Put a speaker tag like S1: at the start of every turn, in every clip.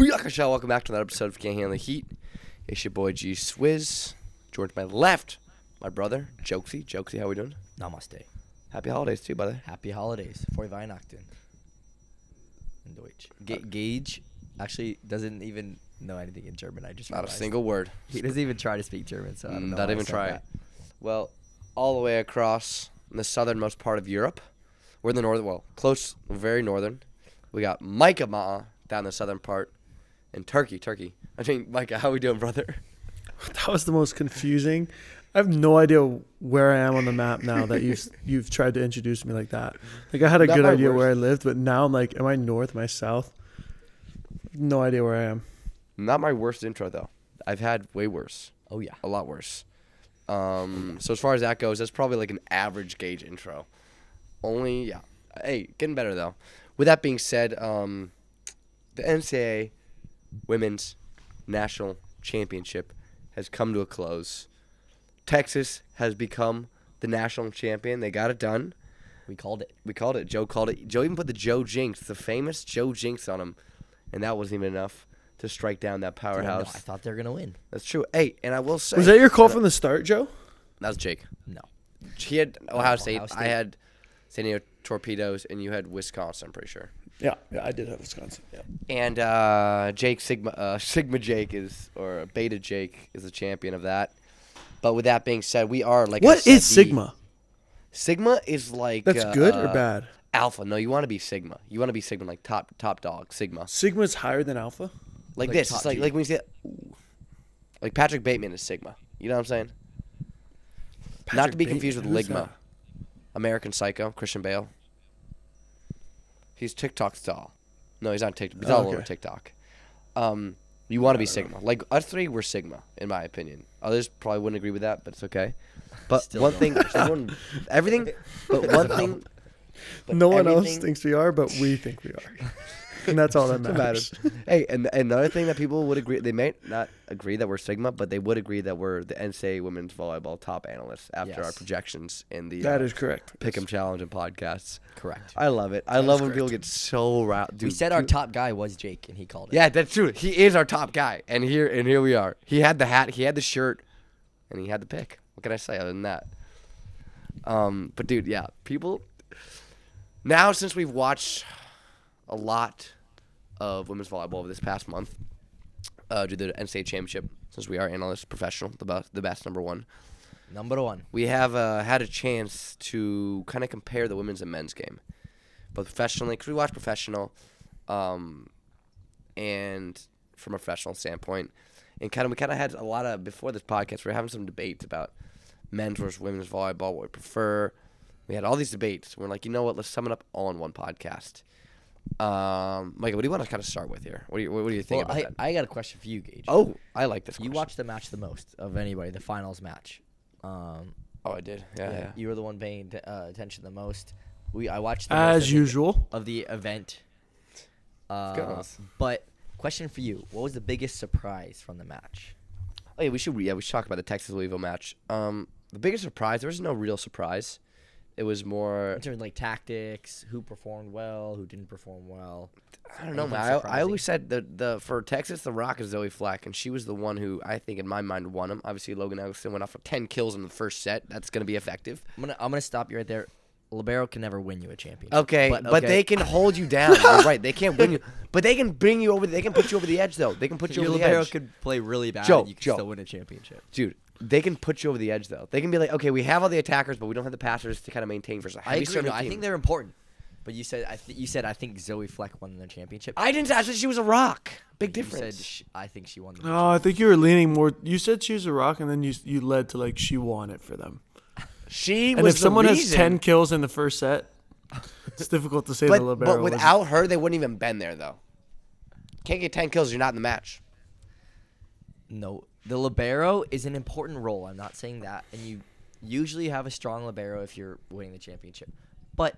S1: Booyaka Show. Welcome back to another episode of Can't Handle the Heat. It's your boy G Swizz. George, my left, my brother, Jokesy. Jokesy, how we doing?
S2: Namaste.
S1: Happy holidays too, brother.
S2: Happy holidays. For Weihnachten. In Deutsch. Ga- Gage actually doesn't even know anything in German. I just
S1: Not a
S2: realized.
S1: single word.
S2: He doesn't even try to speak German, so I don't
S1: Mm,
S2: know.
S1: Not
S2: why I
S1: even
S2: said
S1: try.
S2: that.
S1: Well, all the way across the southernmost part of Europe. We're in the northern, well, close, very northern. We got Micah Ma'a down the southern part. And Turkey, Turkey. I mean, Micah, how we doing, brother?
S3: That was the most confusing. I have no idea where I am on the map now that you've you've tried to introduce me like that. Like I had a
S1: Not
S3: good idea
S1: worst.
S3: where I lived, but now I'm like, am I north? Am I south? No idea where I am.
S1: Not my worst intro, though. I've had way worse.
S2: Oh, yeah.
S1: a lot worse. Um, so as far as that goes, that's probably like an average gauge intro. Only, yeah. Hey, getting better though. With that being said, um, the NCAA Women's National Championship has come to a close. Texas has become the national champion. They got it done.
S2: We called it.
S1: We called it. Joe called it. Joe even put the Joe Jinx, the famous Joe Jinx, on him, and that wasn't even enough to strike down that
S2: Dude, I know,
S1: powerhouse.
S2: I thought they were going to win.
S1: That's true. Hey, and I will say,
S3: Was that your call from the start, Joe?
S1: That was Jake.
S2: No.
S1: He had Ohio State.
S2: Ohio
S1: I had San Diego Toreros, and you had Wisconsin. I'm pretty sure.
S3: Yeah, yeah, I did have Wisconsin. Yeah.
S1: And uh, Jake Sigma uh, Sigma Jake is or Beta Jake is the champion of that. But with that being said, we are like I
S3: What
S1: said,
S3: is
S1: the-
S3: Sigma?
S1: Sigma is like
S3: That's
S1: uh,
S3: good or
S1: uh,
S3: bad?
S1: Alpha. No, you want to be Sigma. You want to be Sigma, like top top dog. Sigma.
S3: Sigma is higher than Alpha.
S1: Like,
S2: Like
S1: this. It's like
S2: G.
S1: like when you say, ooh. like Patrick Bateman is Sigma. You know what I'm saying? Not to be confused with
S3: who's
S1: Ligma.
S3: that?
S1: American Psycho, Christian Bale. He's TikTok style. No, he's not TikTok. He's
S3: Oh,
S1: all over. TikTok. Um, you want to be Sigma. Like us three, we're Sigma, in my opinion. Others probably wouldn't agree with that, but it's okay. But
S2: Still
S1: one thing, everyone, everything, but one thing. but
S3: No one else thinks we are, but we think we are. and that's all that matters.
S1: hey, and, and another thing that people would agree, they may not agree that we're Sigma, but they would agree that we're the NCAA women's volleyball top analysts after our projections in the
S3: That
S1: uh,
S3: is correct.
S1: Pick'em Challenge and podcasts.
S2: Correct.
S1: I love it. I
S3: That
S1: love when
S3: correct.
S1: people get so riled. Dude,
S2: we said our top guy was Jake, and he called it.
S1: Yeah, that's true. He is our top guy, and here and here we are. He had the hat, he had the shirt, and he had the pick. What can I say other than that? Um, but dude, yeah, people. Now since we've watched a lot of women's volleyball over this past month, uh, due to the NCAA championship, since we are analysts, professional, the best, the best number one,
S2: Number one.
S1: we have uh, had a chance to kind of compare the women's and men's game, both professionally, because we watch professional, um, and from a professional standpoint, and kind of we kind of had a lot of before this podcast, we were having some debates about men's versus women's volleyball, what we prefer. We had all these debates. We're like, you know what? Let's sum it up all in one podcast. Um, Michael, what do you want to kind of start with here? What do you what do you think
S2: Well,
S1: about
S2: I,
S1: that?
S2: I got a question for you, Gage.
S1: oh, I like this.
S2: You
S1: question.
S2: watched the match the most of anybody, the finals match. Um,
S1: Oh, I did. Yeah, yeah.
S2: You were the one paying t- uh, attention the most. We I watched the
S3: As
S2: most,
S3: usual.
S2: of the event. Uh,
S1: goes.
S2: but question for you: What was the biggest surprise from the match?
S1: Oh yeah, we should yeah we should talk about the Texas Louisville match. Um, the biggest surprise there was no real surprise. It was more
S2: In terms of like tactics, who performed well, who didn't perform well.
S1: I don't know man. I, I always said that the for Texas the Rock is Zoe Fleck and she was the one who I think in my mind won him. Obviously Logan Eggleston went off for ten kills in the first set. That's gonna be effective.
S2: I'm gonna I'm gonna stop you right there. Libero can never win you a championship.
S1: Okay, but,
S2: okay.
S1: they can hold you down. You're right. They can't win you, but they can bring you over. They can put you over the edge though. They can put you
S2: Your
S1: over the
S2: libero
S1: edge.
S2: could play really bad.
S1: Joe,
S2: and you could
S1: Joe.
S2: still win a championship.
S1: Dude, they can put you over the edge though. They can be like, okay, we have all the attackers, but we don't have the passers to kind of maintain for a
S2: I
S1: heavy
S2: agree. No, I think they're important. But you said I th- you said I think Zoe Fleck won the championship.
S1: I didn't. I said she was a rock. Big
S2: You
S1: difference.
S2: said sh- I think she won the.
S3: No, I think you were leaning more. You said she was a rock, and then you you led to like she won it for them.
S1: She
S3: And
S1: was
S3: if
S1: the
S3: someone has
S1: reason-
S3: ten kills in the first set, it's difficult to say
S1: but,
S3: the libero.
S1: but
S3: was-
S1: without her, they wouldn't even been there though. Can't get ten kills, you're not in the match.
S2: No, the libero is an important role. I'm not saying that, and you usually have a strong libero if you're winning the championship. But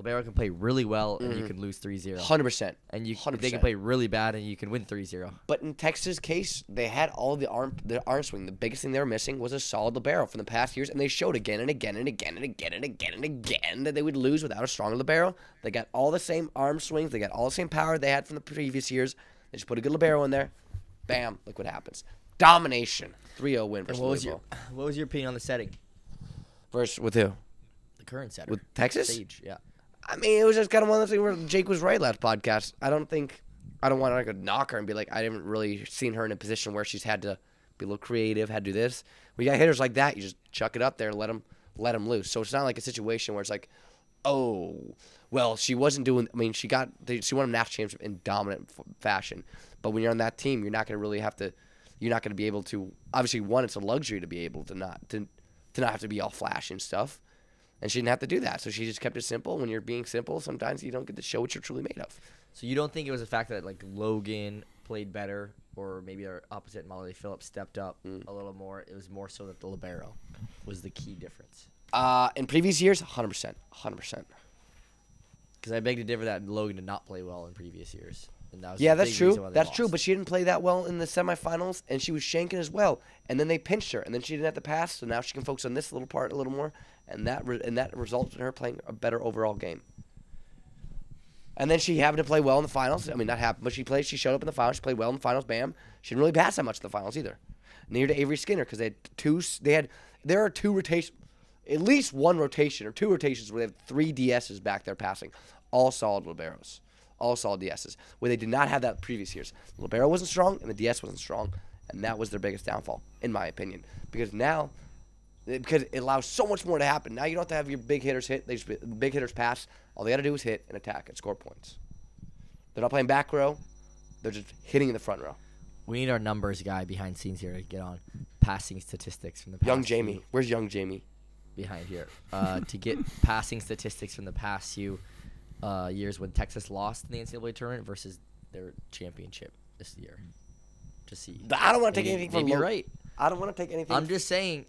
S2: Libero can play really well and you mm-hmm. can lose 3-0.
S1: Hundred percent.
S2: And you they
S1: 100%.
S2: can play really bad and you can win 3-0.
S1: But in Texas' case, they had all the arm the arm swing. The biggest thing they were missing was a solid libero from the past years, and they showed again and again and again and again and again and again that they would lose without a strong libero. They got all the same arm swings. They got all the same power they had from the previous years. They just put a good libero in there. Bam! Look what happens. Domination. 3-0 win versus
S2: what was
S1: Louisville.
S2: your what was your opinion on the setting?
S1: Versus with who?
S2: The current setting.
S1: With Texas?
S2: Saige, yeah.
S1: I mean, it was just kind of one of those things where Jake was right last podcast. I don't think I don't want to like knock her and be like I haven't really seen her in a position where she's had to be a little creative, had to do this. When you got hitters like that, you just chuck it up there, and let them let them loose. So it's not like a situation where it's like, oh, well, she wasn't doing. I mean, she got she won a national championship in dominant fashion, but when you're on that team, you're not going to really have to. You're not going to be able to. Obviously, one, it's a luxury to be able to not to to not have to be all flash and stuff. And she didn't have to do that. So she just kept it simple. When you're being simple, sometimes you don't get to show what you're truly made of.
S2: So you don't think it was the fact that like Logan played better, or maybe our opposite Molly Phillips stepped up
S1: Mm.
S2: a little more? It was more so that the libero was the key difference.
S1: Uh, in previous years, 100%. 100%.
S2: Because I beg to differ that Logan did not play well in previous years. That
S1: Yeah, that's true.
S2: reason why they
S1: That's true. But she didn't play that well in the semifinals, and she was shanking as well. And then they pinched her, and then she didn't have to pass. So now she can focus on this little part a little more, and that re- and that results in her playing a better overall game. And then she happened to play well in the finals. I mean, not happened, but she played. She showed up in the finals. She played well in the finals. Bam. She didn't really pass that much in the finals either. Near to Avery Skinner because they had two. They had there are two rotation, at least one rotation or two rotations where they have three DSs back there passing, all solid liberos, all solid DSs. Where they did not have that previous years. The libero wasn't strong and the DS wasn't strong, and that was their biggest downfall, in my opinion. Because now because it allows so much more to happen. Now you don't have to have your big hitters hit. They just big hitters pass. All they got to do is hit and attack and score points. They're not playing back row. They're just hitting in the front row.
S2: we need our numbers guy behind scenes here to get on passing statistics from the past
S1: Young Jamie, where's young Jamie?
S2: behind here uh, to get passing statistics from the past few uh, years when Texas lost in the NCAA tournament versus their championship this year. To see.
S1: I don't want to take
S2: Maybe-
S1: anything from.
S2: maybe you're
S1: Lo-
S2: right.
S1: I don't want to take anything.
S2: I'm just saying,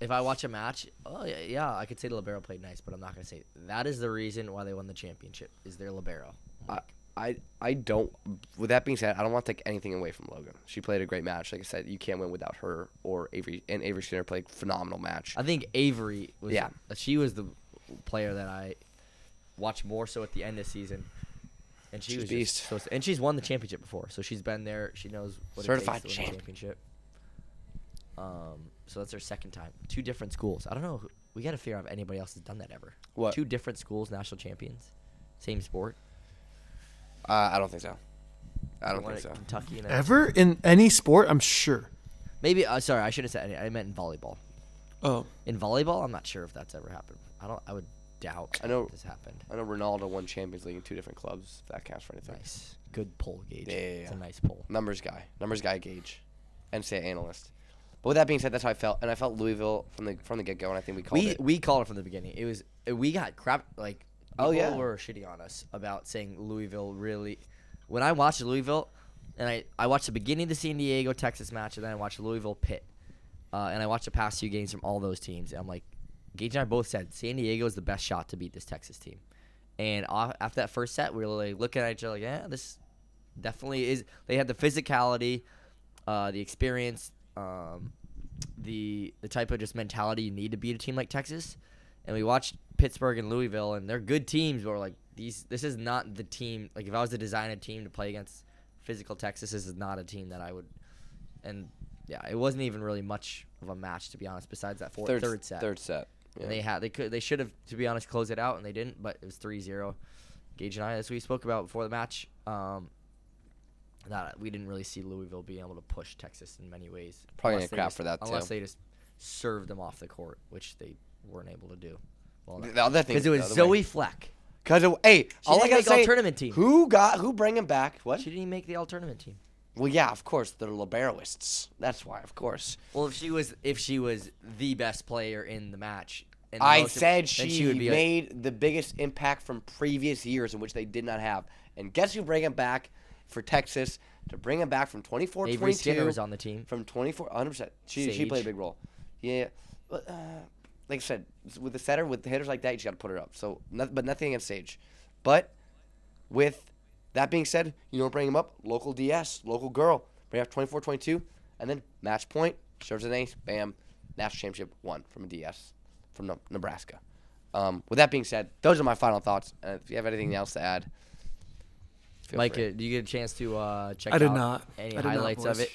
S2: if I watch a match, oh yeah, yeah, I could say the libero played nice, but I'm not gonna say that is the reason why they won the championship is their libero.
S1: I, I, I don't. With that being said, I don't want to take anything away from Logan. She played a great match. Like I said, you can't win without her or Avery. And Avery Skinner played a phenomenal match.
S2: I think Avery was
S1: Yeah.
S2: she was the player that I watched more so at the end of the season. And she
S1: She's
S2: was
S1: a
S2: just
S1: beast.
S2: so, and she's won the championship before, so she's been there. She knows what
S1: Certified
S2: it takes to win the championship. Um, so that's her second time. Two different schools. I don't know. who- We got to figure out if anybody else has done that ever.
S1: What?
S2: Two different schools, national champions, same sport.
S1: Uh, I don't think so. I don't
S2: One
S1: think so.
S2: Kentucky and a-
S3: Ever in any sport, I'm sure.
S2: maybe. Uh, sorry, I should have said. I meant in volleyball.
S3: Oh,
S2: In volleyball, I'm not sure if that's ever happened. I don't. I would doubt.
S1: I know-
S2: this happened.
S1: I know Ronaldo won Champions League in two different clubs. If that counts for anything.
S2: Nice. Good poll, Gage.
S1: Yeah, yeah,
S2: It's a
S1: yeah.
S2: nice poll.
S1: Numbers guy, numbers guy gauge, And say analyst. But with that being said, that's how I felt, and I felt Louisville from the from the get go, and I think we called
S2: We
S1: it.
S2: we called it from the beginning. It was uh, we got crap like
S1: Oh,
S2: people
S1: yeah.
S2: were shitty on us about saying Louisville really. When I watched Louisville, and I I watched the beginning of the San Diego Texas match, and then I watched Louisville Pitt, uh, and I watched the past few games from all those teams. And I'm like, Gage and I both said San Diego is the best shot to beat this Texas team. And off, after that first set, we were like looking at each other like, yeah, this definitely is. They had the physicality, uh, the experience, um, the the type of just mentality you need to beat a team like Texas. And we watched Pittsburgh and Louisville, and they're good teams. But we're like, these. This is not the team. Like if I was to design a team to play against physical Texas, this is not a team that I would. And yeah, it wasn't even really much of a match to be honest. Besides that four,
S1: third,
S2: third set,
S1: Third set. Yeah.
S2: and they had they could they should have to be honest closed it out and they didn't but it was 3-0 gage and i as we spoke about before the match um that we didn't really see louisville being able to push texas in many ways
S1: Probably
S2: unless they
S1: crap
S2: just-
S1: for that,
S2: unless
S1: too.
S2: they just served them off the court which they weren't able to do well because it was zoe
S1: way-
S2: Fleck.
S1: Cause it, hey, all I gotta say,
S2: tournament team.
S1: who got who bring him back? What?
S2: she didn't even make the all tournament team
S1: Well, yeah, of course they're liberoists. That's why, of course.
S2: well if she was if she was the best player in the match and the
S1: I
S2: most-
S1: said
S2: then
S1: she,
S2: would be like-
S1: made the biggest impact from previous years in which they did not have. And guess who bring him back for Texas to bring him back from 24
S2: Avery
S1: 22
S2: Skinner was on the team.
S1: from 24 100%. She she played a
S2: Saige.
S1: big role. Yeah. But, uh, like I said, with the setter, with the hitters like that, you just got to put it up. So, but nothing against Saige. But with that being said, you don't bring him up, local DS, local girl, bring up 24 22, and then match point, serves an ace, bam, national championship won from a DS from Nebraska. Um, with that being said, those are my final thoughts. Uh, if you have anything else to add, feel
S2: Mike,
S1: free.
S2: uh, do you get a chance to uh, check
S3: I did
S2: out
S3: not.
S2: any
S3: I did not,
S2: highlights of
S3: boys.
S2: it?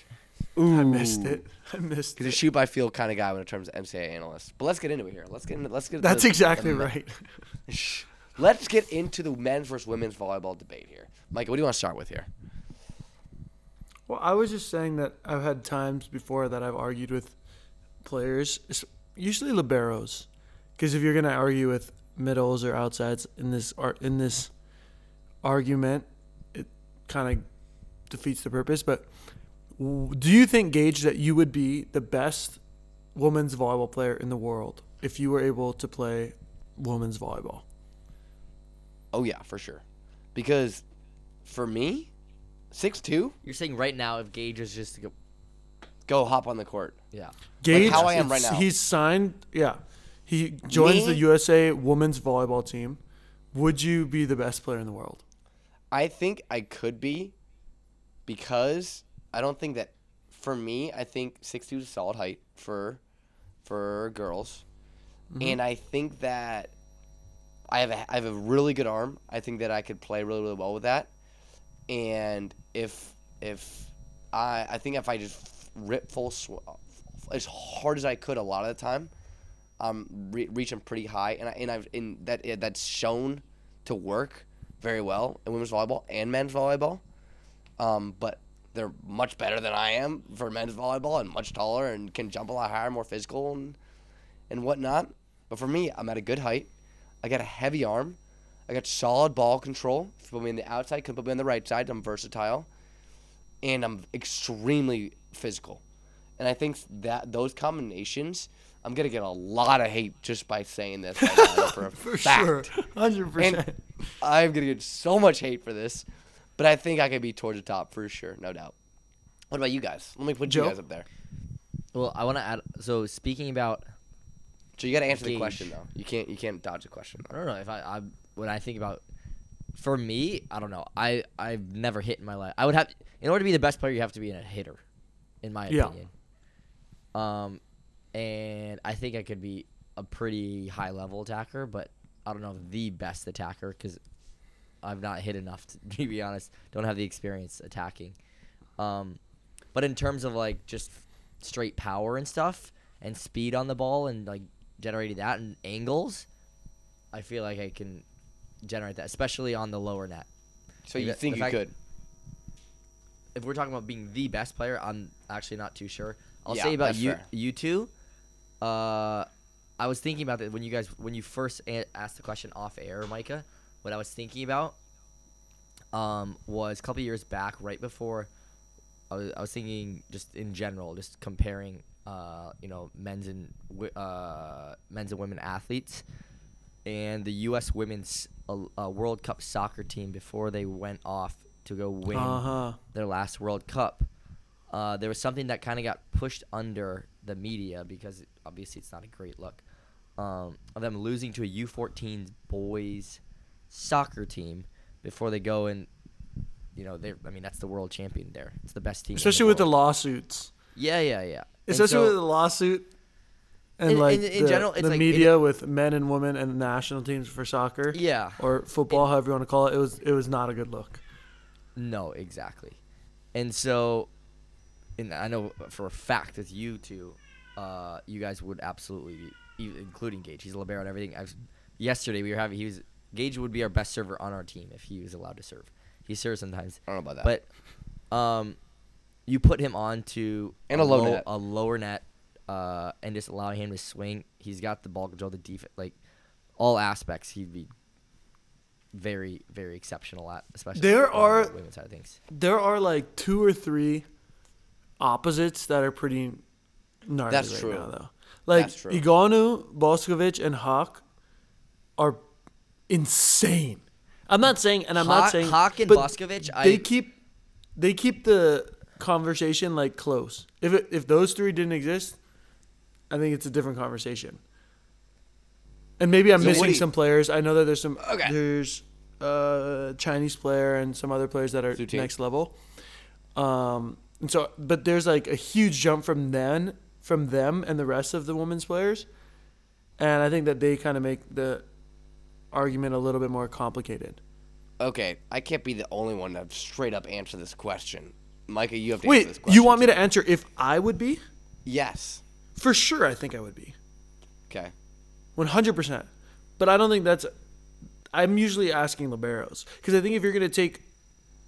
S3: I missed it. I missed
S1: He's a shoot by field kind of guy when it comes to NCAA analyst. But let's get into it here. Let's get into let's get.
S3: That's
S1: the-
S3: exactly
S1: the-
S3: right.
S1: Let's get into the men's versus women's volleyball debate here. Mike, what do you want to start with here?
S3: Well, I was just saying that I've had times before that I've argued with players, usually liberos, because if you're gonna argue with middles or outsides in this in this argument, it kind of defeats the purpose. But do you think, Gage, that you would be the best women's volleyball player in the world if you were able to play women's volleyball?
S1: Oh yeah, for sure. Because for me, six two,
S2: You're saying right now, if Gage is just to go,
S1: go hop on the court.
S2: yeah,
S3: Gage,
S1: how I am right now.
S3: He's signed. Yeah, he joins
S1: Me?
S3: the USA women's volleyball team. Would you be the best player in the world?
S1: I think I could be, because I don't think that. For me, I think six two is a solid height for, for girls, mm-hmm. and I think that I have a, I have a really good arm. I think that I could play really really well with that, and if if I I think if I just rip full sw- as hard as I could a lot of the time, I'm re- reaching pretty high, and I and I've in that that's shown to work very well in women's volleyball and men's volleyball. Um, but they're much better than I am for men's volleyball and much taller and can jump a lot higher, more physical and and whatnot. But for me, I'm at a good height. I got a heavy arm. I got solid ball control. If you put me on the outside, can put me on the right side. I'm versatile, and I'm extremely physical. And I think that those combinations, I'm gonna get a lot of hate just by saying this right for a
S3: For
S1: fact.
S3: sure, hundred
S1: And
S3: percent.
S1: I'm gonna get so much hate for this, but I think I could be towards the top for sure, no doubt. What about you guys? Let me put
S3: Joe?
S1: you guys up there.
S2: Well, I want to add. So speaking about,
S1: So you got to answer the question though. You can't you can't dodge the question.
S2: I don't know if I, I when I think about, for me, I don't know. I I've never hit in my life. I would have in order to be the best player, you have to be a hitter, in my
S3: Yeah.
S2: opinion. Um, and I think I could be a pretty high level attacker, but I don't know if the best attacker because I've not hit enough to be honest. Don't have the experience attacking. Um, but in terms of like just straight power and stuff and speed on the ball and like generating that and angles, I feel like I can generate that, especially on the lower net.
S1: So you
S2: The-
S1: think
S2: the
S1: you could?
S2: If we're talking about being the best player, I'm actually not too sure. I'll
S1: Yeah,
S2: say about you,
S1: fair.
S2: you two. Uh, I was thinking about that when you guys when you first a- asked the question off air, Micah. What I was thinking about um, was a couple years back, right before I was, I was thinking just in general, just comparing, uh, you know, men's and uh, men's and women athletes, and the U.S. women's uh, uh, World Cup soccer team before they went off to go win
S3: Uh huh.
S2: their last World Cup. Uh, there was something that kind of got pushed under the media because it, obviously it's not a great look um, of them losing to a U14 boys soccer team before they go and you know they I mean that's the world champion there. It's the best team.
S3: Especially with the lawsuits.
S2: yeah yeah yeah. And
S3: Especially
S2: so-
S3: with the lawsuit. And
S2: In-
S3: like
S2: in- in
S3: the,
S2: general, it's
S3: the
S2: like-
S3: media with men and women and national teams for soccer
S2: yeah.
S3: or football, however you want to call it, it was it was not a good look.
S2: No, exactly. And so, and I know for a fact with you two, uh, you guys would absolutely be, e- including Gage. He's a libero and everything. I was, yesterday we were having he was Gage would be our best server on our team if he was allowed to serve. He serves sometimes,
S1: I don't know about that.
S2: but um, you put him on to
S1: And a low
S2: low-
S1: net.
S2: a lower net, uh, and just allowing him to swing. He's got the ball control, the defense, like all aspects. He'd be very, very exceptional at, especially
S3: There
S2: on
S3: are-
S2: the women's side of things.
S3: There are like two or three opposites that are pretty gnarly
S1: That's
S3: right
S1: true.
S3: now, though. Like
S1: That's true.
S3: Egonu, Boskovic, and Haak are insane. I'm not saying, and I'm not saying
S2: Haak and
S3: but
S2: Boskovic,
S3: They
S2: I-
S3: keep they keep the conversation like close. If it, if those three didn't exist, I think it's a different conversation. and maybe I'm
S1: So
S3: missing
S1: you-
S3: some players. I know that there's some
S1: Okay.
S3: there's a Chinese player and some other players that are next level. Um, and so, but there's like a huge jump from then from them and the rest of the women's players, and I think that they kind of make the argument a little bit more complicated.
S1: Okay, I can't be the only one to straight up answer this question. Micah, you have to
S3: Wait,
S1: this question.
S3: you want me to answer if I would be?
S1: Yes.
S3: For sure, I think I would be.
S1: Okay.
S3: One hundred percent. But I don't think that's. I'm usually asking liberos because I think if you're gonna take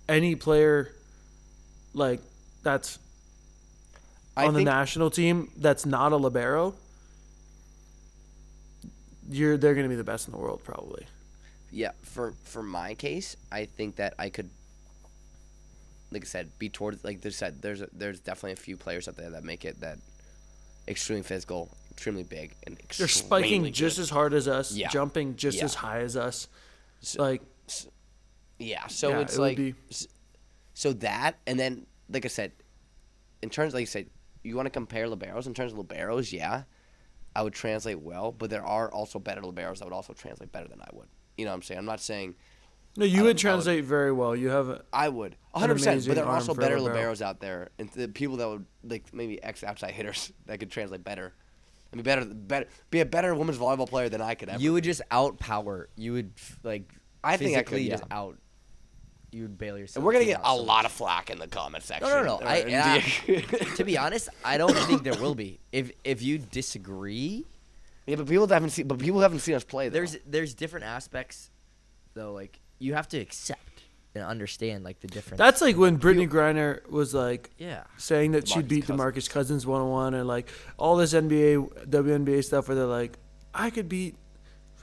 S3: any player, like that's
S1: I
S3: on the national team that's not a libero, you're they're gonna be the best in the world probably.
S1: yeah, for for my case, I think that I could like I said, be towards like there's said there's a, there's definitely a few players out there that make it that extremely physical, extremely big, and
S3: They're spiking just as hard as us,
S1: Yeah.
S3: jumping just
S1: Yeah.
S3: as high as us.
S1: So-
S3: Like
S1: yeah. So
S3: Yeah,
S1: it's
S3: it
S1: like
S3: be-
S1: so that and then like I said, in terms like I said, you want to compare liberos in terms of liberos, yeah, I would translate well, but there are also better liberos that would also translate better than I would. You know what I'm saying? I'm not saying
S3: no, you
S1: I
S3: would
S1: would-
S3: translate very well. You have a,
S1: I would, 100. percent But there are also better liberos out there, and the people that would like maybe ex outside hitters that could translate better. I mean, better, better, be a better women's volleyball player than I could ever.
S2: You would just outpower. You would like.
S1: I think I could, yeah.
S2: just out. You would bail yourself.
S1: and we're gonna get a
S2: so
S1: lot
S2: much.
S1: of flack in the comment section.
S2: No, no, no.
S1: or
S2: I,
S1: in
S2: to be honest, I don't think there will be. If if you disagree,
S1: yeah, but people haven't seen, but people haven't seen us play. Though.
S2: there's there's different aspects, though. Like you have to accept and understand like the difference.
S3: that's like when Brittney Griner was like
S2: yeah.
S3: saying that
S1: DeMarcus
S3: she'd beat
S1: Cousins.
S3: DeMarcus Cousins one on one and like all this NBA, WNBA stuff where they're like, I could beat.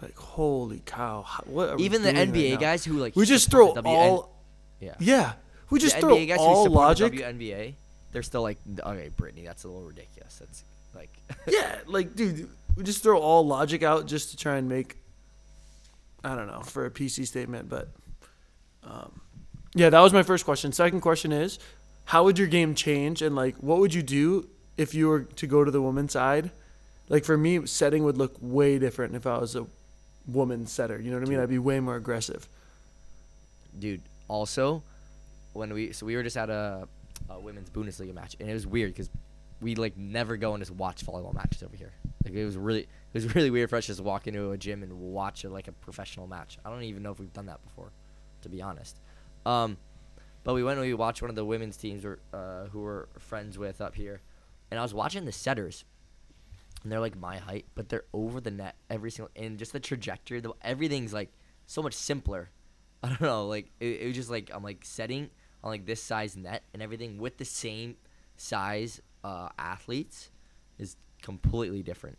S3: Like holy cow! how- What are we
S2: Even the
S3: doing right
S2: NBA
S3: now?
S2: guys who like
S3: we just throw
S2: WN
S3: all.
S2: yeah.
S3: Yeah, we just
S2: the
S3: throw
S2: NBA guys
S3: all
S2: support
S3: logic.
S2: the WNBA, they're still like, okay, Brittney, that's a little ridiculous. That's like,
S3: yeah, like dude, we just throw all logic out just to try and make. I don't know for a PC statement, but, um, yeah, that was my first question. Second question is, how would your game change, and like, what would you do if you were to go to the women's side? Like for me, setting would look way different if I was a woman setter. You know what I mean? I'd be way more aggressive.
S2: dude. Also, when we so we were just at a, a women's Bundesliga match, and it was weird because we like never go and just watch volleyball matches over here. Like it was really it was really weird for us just walk into a gym and watch a, like a professional match. I don't even know if we've done that before, to be honest. Um, but we went and we watched one of the women's teams or, uh, who we're friends with up here, and I was watching the setters. And they're like my height, but they're over the net every single and just the trajectory, the, everything's like so much simpler. I don't know, like it, it was just like I'm like setting on like this size net and everything with the same size uh, athletes is completely different.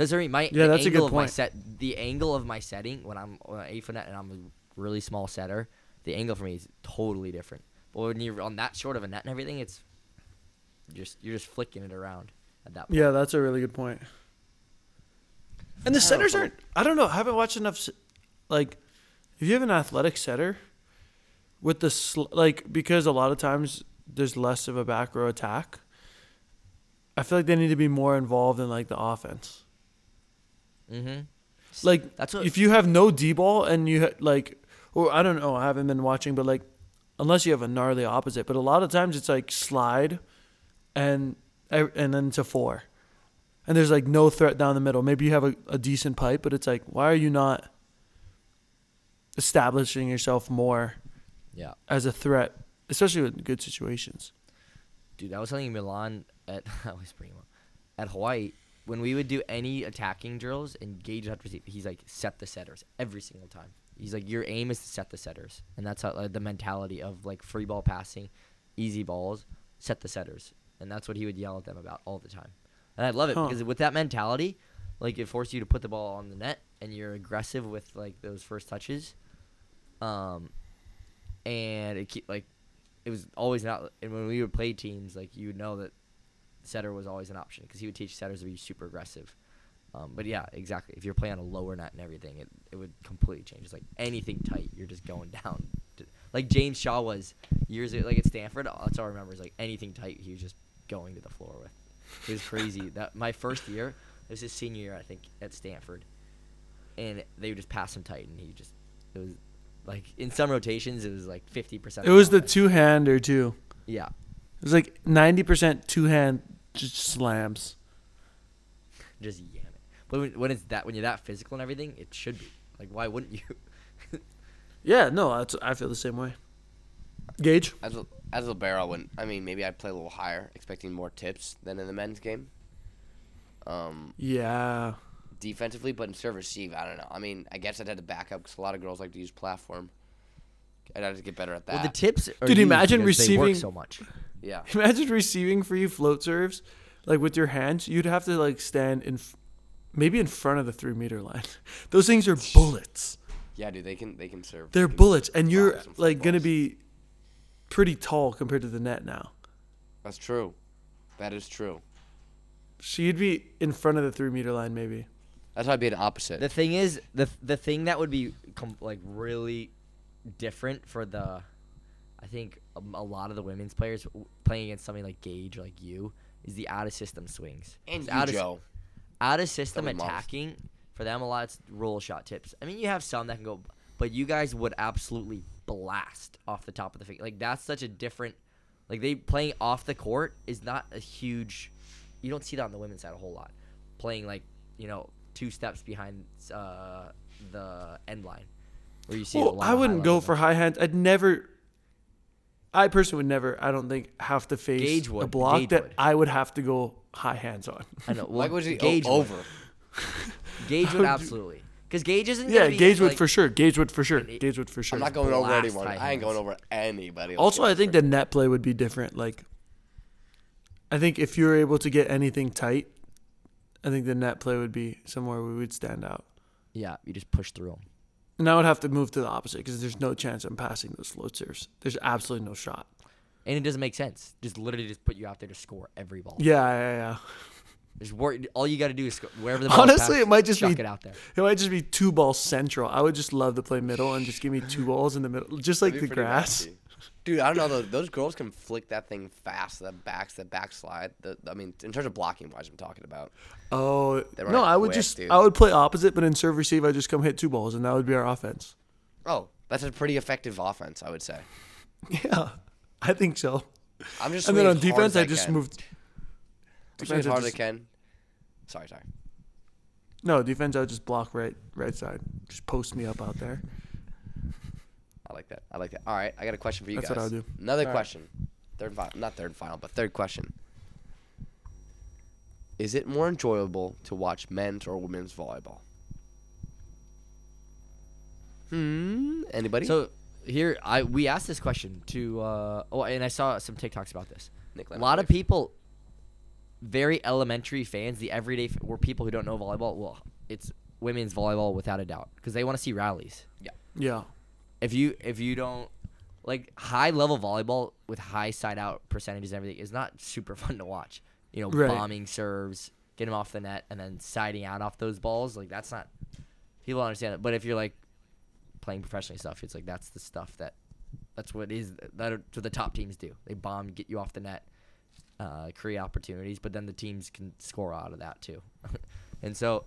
S2: Because I mean, my
S3: Yeah,
S2: the
S3: that's a
S2: angle
S3: good
S2: of my
S3: point.
S2: set, the angle of my setting when I'm on eight foot net and I'm a really small setter, the angle for me is totally different. But when you're on that short of a net and everything, it's you're just you're just flicking it around at that point.
S3: Yeah, that's a really good point. And the
S1: I
S3: setters aren't. I don't know. I haven't watched enough. Like, if you have an athletic setter, with the sl- like, because a lot of times there's less of a back row attack. I feel like they need to be more involved in like the offense.
S2: Mm-hmm.
S3: Like,
S2: That's what-
S3: if you have no d ball and you ha- like, or I don't know, I haven't been watching, but like, unless you have a gnarly opposite, but a lot of times it's like slide, and and then to four, and there's like no threat down the middle. Maybe you have a, a decent pipe, but it's like, why are you not establishing yourself more
S2: Yeah.
S3: as a threat, especially with good situations?
S2: Dude, I was telling Milan at I up at Hawaii when we would do any attacking drills and Gage had to receive. He's like set the setters every single time. He's like your aim is to set the setters, and that's how like, the mentality of like free ball passing, easy balls, set the setters, and that's what he would yell at them about all the time. And I love it
S3: Huh.
S2: because with that mentality, like it forces you to put the ball on the net, and you're aggressive with like those first touches. Um, and it keep like it was always not. And when we would play teams, like you would know that setter was always an option because he would teach setters to be super aggressive. Um, but yeah, exactly. If you're playing on a lower net and everything, it, it would completely change. It's like anything tight, you're just going down. To, like James Shaw was years ago, like at Stanford. That's all I remember is like anything tight, he was just going to the floor with. It was crazy. that my first year, it was his senior year, I think, at Stanford, and they would just pass him tight, and he just it was like in some rotations it was like fifty percent.
S3: It was the two hander too.
S2: yeah.
S3: It was like ninety percent two hand just slams.
S2: just yam it. But when, when it's that when you're that physical and everything, it should be like why wouldn't you?
S3: Yeah, no, that's, I feel the same way. Gage,
S1: As a, as a libero, when I mean maybe I'd play a little higher, expecting more tips than in the men's game. Um,
S3: yeah,
S1: defensively, but in serve receive, I don't know. I mean, I guess I'd have to back up because a lot of girls like to use platform. I'd have to get better at that.
S2: well, the tips. Are
S3: Dude, imagine
S2: because they work
S3: receiving-
S2: so much.
S1: yeah,
S3: imagine receiving for you float serves, like with your hands. You'd have to like stand in, f- maybe in front of the three meter line. Those things are bullets.
S1: yeah, dude, they can they can serve.
S3: They're
S1: they can
S3: bullets, and you're like gonna be pretty tall compared to the net now.
S1: That's true. That is true.
S3: So you'd be in front of the three meter line, maybe.
S1: That's why I'd be an opposite.
S2: The thing is, the the thing that would be com- like really different for the, I think a, a lot of the women's players w- playing against something like Gage or like you is the out of system swings.
S1: and you,
S2: out of
S1: Joe.
S2: out of system
S1: Somebody
S2: attacking for them a lot it's roll shot tips. I mean you have some that can go but you guys would absolutely blast off the top of the finger. Like that's such a different like they playing off the court is not a huge you don't see that on the women's side a whole lot. Playing like, you know, two steps behind uh, the end line. Where you see a
S3: Well,
S2: lot
S3: I wouldn't go for high hands. I'd never. I personally would never. I don't think have to face
S2: Gage
S3: a block
S2: Gage
S3: that
S2: would.
S3: I would have to go high hands on.
S2: I know. Well,
S1: Like was he
S2: Gage
S1: o- over?
S2: Gage would
S3: would
S2: absolutely. Because Gage isn't.
S3: Yeah,
S2: gonna be,
S3: Gage would
S2: like-
S3: for sure. Gage would for sure.
S2: And
S3: Gage would for sure.
S1: I'm not going over
S2: blast
S1: anyone. I ain't going over anybody.
S3: Also, I think the net play would be different. Like, I think if you're able to get anything tight, I think the net play would be somewhere we would stand out.
S2: Yeah, you just push through them.
S3: And I would have to move to the opposite because there's no chance I'm passing those float serves. There's absolutely no shot.
S2: And it doesn't make sense. Just literally just put you out there to score every ball.
S3: Yeah, yeah, yeah.
S2: Just work, all you got to do is score, wherever the ball
S3: Honestly,
S2: passed,
S3: it might just
S2: chuck
S3: be-
S2: it out there.
S3: It might just be two balls central. I would just love to play middle and just give me two balls in the middle, just like the grass.
S1: Dude, I don't know. Those, those girls can flick that thing fast. The backs, the backslide. The, I mean, in terms of blocking wise, I'm talking about.
S3: Oh no, I would
S1: quick,
S3: just
S1: dude.
S3: I would play opposite, but in serve receive, I just come hit two balls, and that would be our offense.
S1: Oh, that's a pretty effective offense, I would say.
S3: Yeah, I think so.
S1: I'm just.
S3: and then on defense,
S1: as
S3: I just moved.
S1: I'm as hard as I can. Sorry, sorry.
S3: No defense, I would just block right, right side. Just post me up out there.
S1: I like that. I like that. All right, I got a question for you
S3: That's
S1: guys.
S3: what I would do.
S1: Another
S3: All right.
S1: question. Third, and final, not third and final, but third question. Is it more enjoyable to watch men's or women's volleyball? Hmm. Anybody?
S2: So here, I we asked this question to. Uh, oh, and I saw some TikToks about this.
S1: Nick
S2: A lot of people, very elementary fans, the everyday f- were people who don't know volleyball. Well, it's women's volleyball without a doubt because they want to see rallies.
S3: Yeah.
S2: Yeah, If you if you don't like high level volleyball with high side out percentages and everything is not super fun to watch. You know,
S3: Right.
S2: bombing serves, get them off the net, and then siding out off those balls. Like that's not people understand it. But if you're like playing professionally stuff, it's like that's the stuff that that's what is that's what the top teams do. They bomb, get you off the net, uh, create opportunities, but then the teams can score out of that too. and so,